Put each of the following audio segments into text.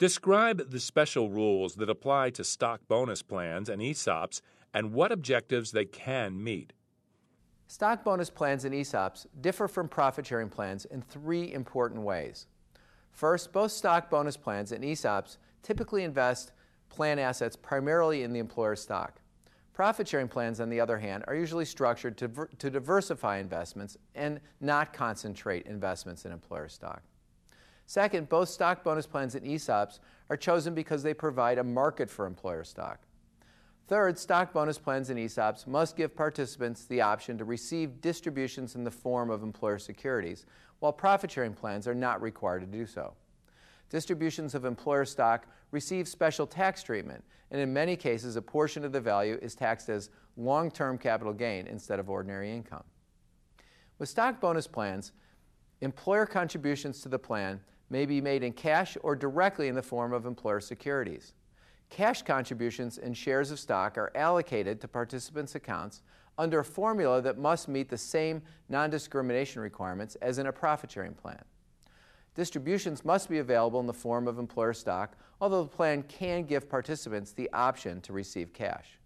Describe the special rules that apply to stock bonus plans and ESOPs and what objectives they can meet. Stock bonus plans and ESOPs differ from profit sharing plans in three important ways. First, both stock bonus plans and ESOPs typically invest plan assets primarily in the employer's stock. Profit sharing plans, on the other hand, are usually structured to, to diversify investments and not concentrate investments in employer stock. Second, both stock bonus plans and ESOPs are chosen because they provide a market for employer stock. Third, stock bonus plans and ESOPs must give participants the option to receive distributions in the form of employer securities, while profit sharing plans are not required to do so. Distributions of employer stock receive special tax treatment, and in many cases, a portion of the value is taxed as long term capital gain instead of ordinary income. With stock bonus plans, employer contributions to the plan may be made in cash or directly in the form of employer securities. Cash contributions and shares of stock are allocated to participants' accounts under a formula that must meet the same non discrimination requirements as in a profit sharing plan. Distributions must be available in the form of employer stock, although the plan can give participants the option to receive cash.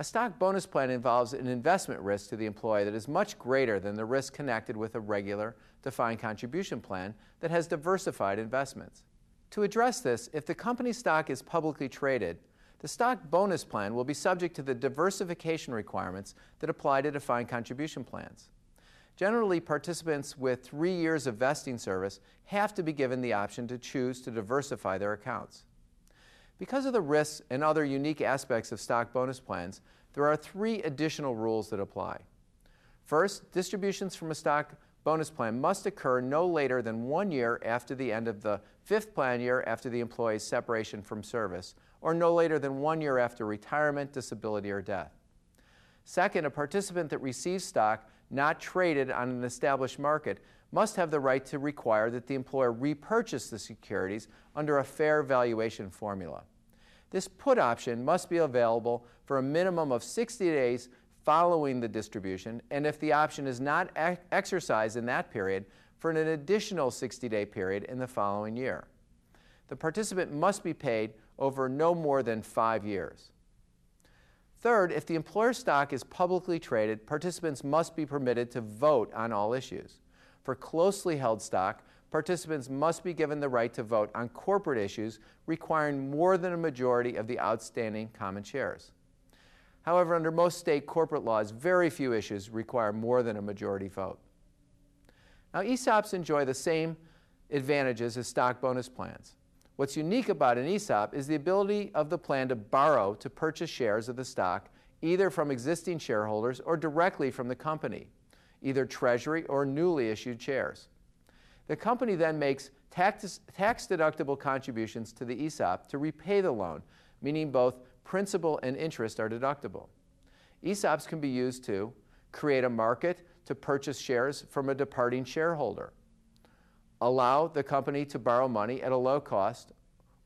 A stock bonus plan involves an investment risk to the employee that is much greater than the risk connected with a regular defined contribution plan that has diversified investments. To address this, if the company's stock is publicly traded, the stock bonus plan will be subject to the diversification requirements that apply to defined contribution plans. Generally, participants with three years of vesting service have to be given the option to choose to diversify their accounts. Because of the risks and other unique aspects of stock bonus plans, there are three additional rules that apply. First, distributions from a stock bonus plan must occur no later than one year after the end of the fifth plan year after the employee's separation from service, or no later than one year after retirement, disability, or death. Second, a participant that receives stock not traded on an established market must have the right to require that the employer repurchase the securities under a fair valuation formula. This put option must be available for a minimum of 60 days following the distribution, and if the option is not exercised in that period, for an additional 60 day period in the following year. The participant must be paid over no more than five years. Third, if the employer stock is publicly traded, participants must be permitted to vote on all issues. For closely held stock, participants must be given the right to vote on corporate issues requiring more than a majority of the outstanding common shares. However, under most state corporate laws, very few issues require more than a majority vote. Now, ESOPs enjoy the same advantages as stock bonus plans. What's unique about an ESOP is the ability of the plan to borrow to purchase shares of the stock either from existing shareholders or directly from the company, either treasury or newly issued shares. The company then makes tax, tax deductible contributions to the ESOP to repay the loan, meaning both principal and interest are deductible. ESOPs can be used to create a market to purchase shares from a departing shareholder, allow the company to borrow money at a low cost,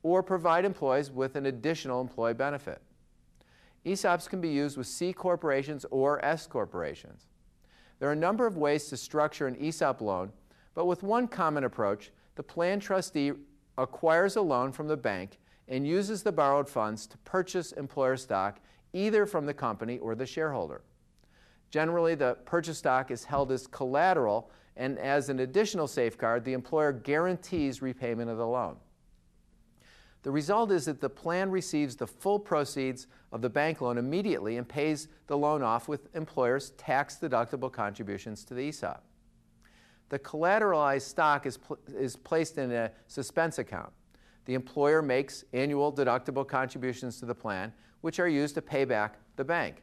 or provide employees with an additional employee benefit. ESOPs can be used with C corporations or S corporations. There are a number of ways to structure an ESOP loan, but with one common approach, the plan trustee acquires a loan from the bank and uses the borrowed funds to purchase employer stock either from the company or the shareholder. Generally, the purchase stock is held as collateral, and as an additional safeguard, the employer guarantees repayment of the loan. The result is that the plan receives the full proceeds of the bank loan immediately and pays the loan off with employers' tax deductible contributions to the ESOP. The collateralized stock is, pl- is placed in a suspense account. The employer makes annual deductible contributions to the plan, which are used to pay back the bank.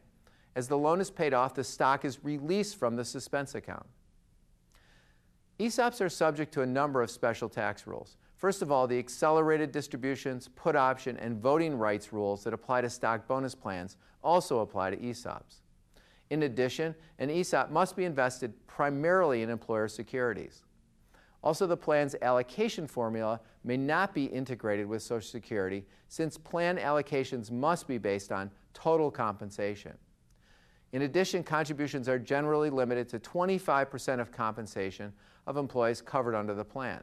As the loan is paid off, the stock is released from the suspense account. ESOPs are subject to a number of special tax rules. First of all, the accelerated distributions, put option, and voting rights rules that apply to stock bonus plans also apply to ESOPs. In addition, an ESOP must be invested primarily in employer securities. Also, the plan's allocation formula may not be integrated with Social Security since plan allocations must be based on total compensation. In addition, contributions are generally limited to 25% of compensation of employees covered under the plan.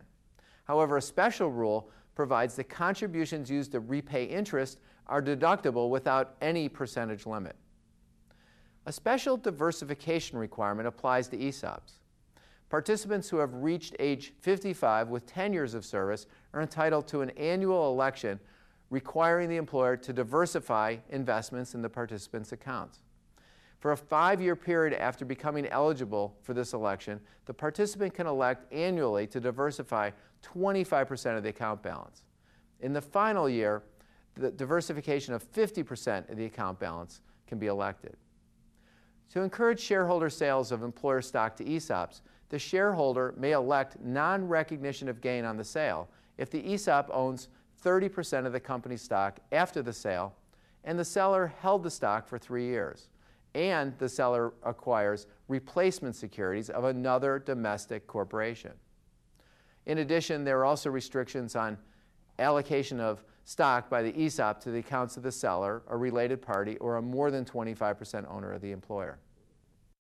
However, a special rule provides that contributions used to repay interest are deductible without any percentage limit. A special diversification requirement applies to ESOPs. Participants who have reached age 55 with 10 years of service are entitled to an annual election requiring the employer to diversify investments in the participants' accounts. For a five year period after becoming eligible for this election, the participant can elect annually to diversify 25% of the account balance. In the final year, the diversification of 50% of the account balance can be elected. To encourage shareholder sales of employer stock to ESOPs, the shareholder may elect non recognition of gain on the sale if the ESOP owns 30% of the company's stock after the sale and the seller held the stock for three years and the seller acquires replacement securities of another domestic corporation. In addition, there are also restrictions on allocation of stock by the ESOP to the accounts of the seller, a related party, or a more than 25% owner of the employer.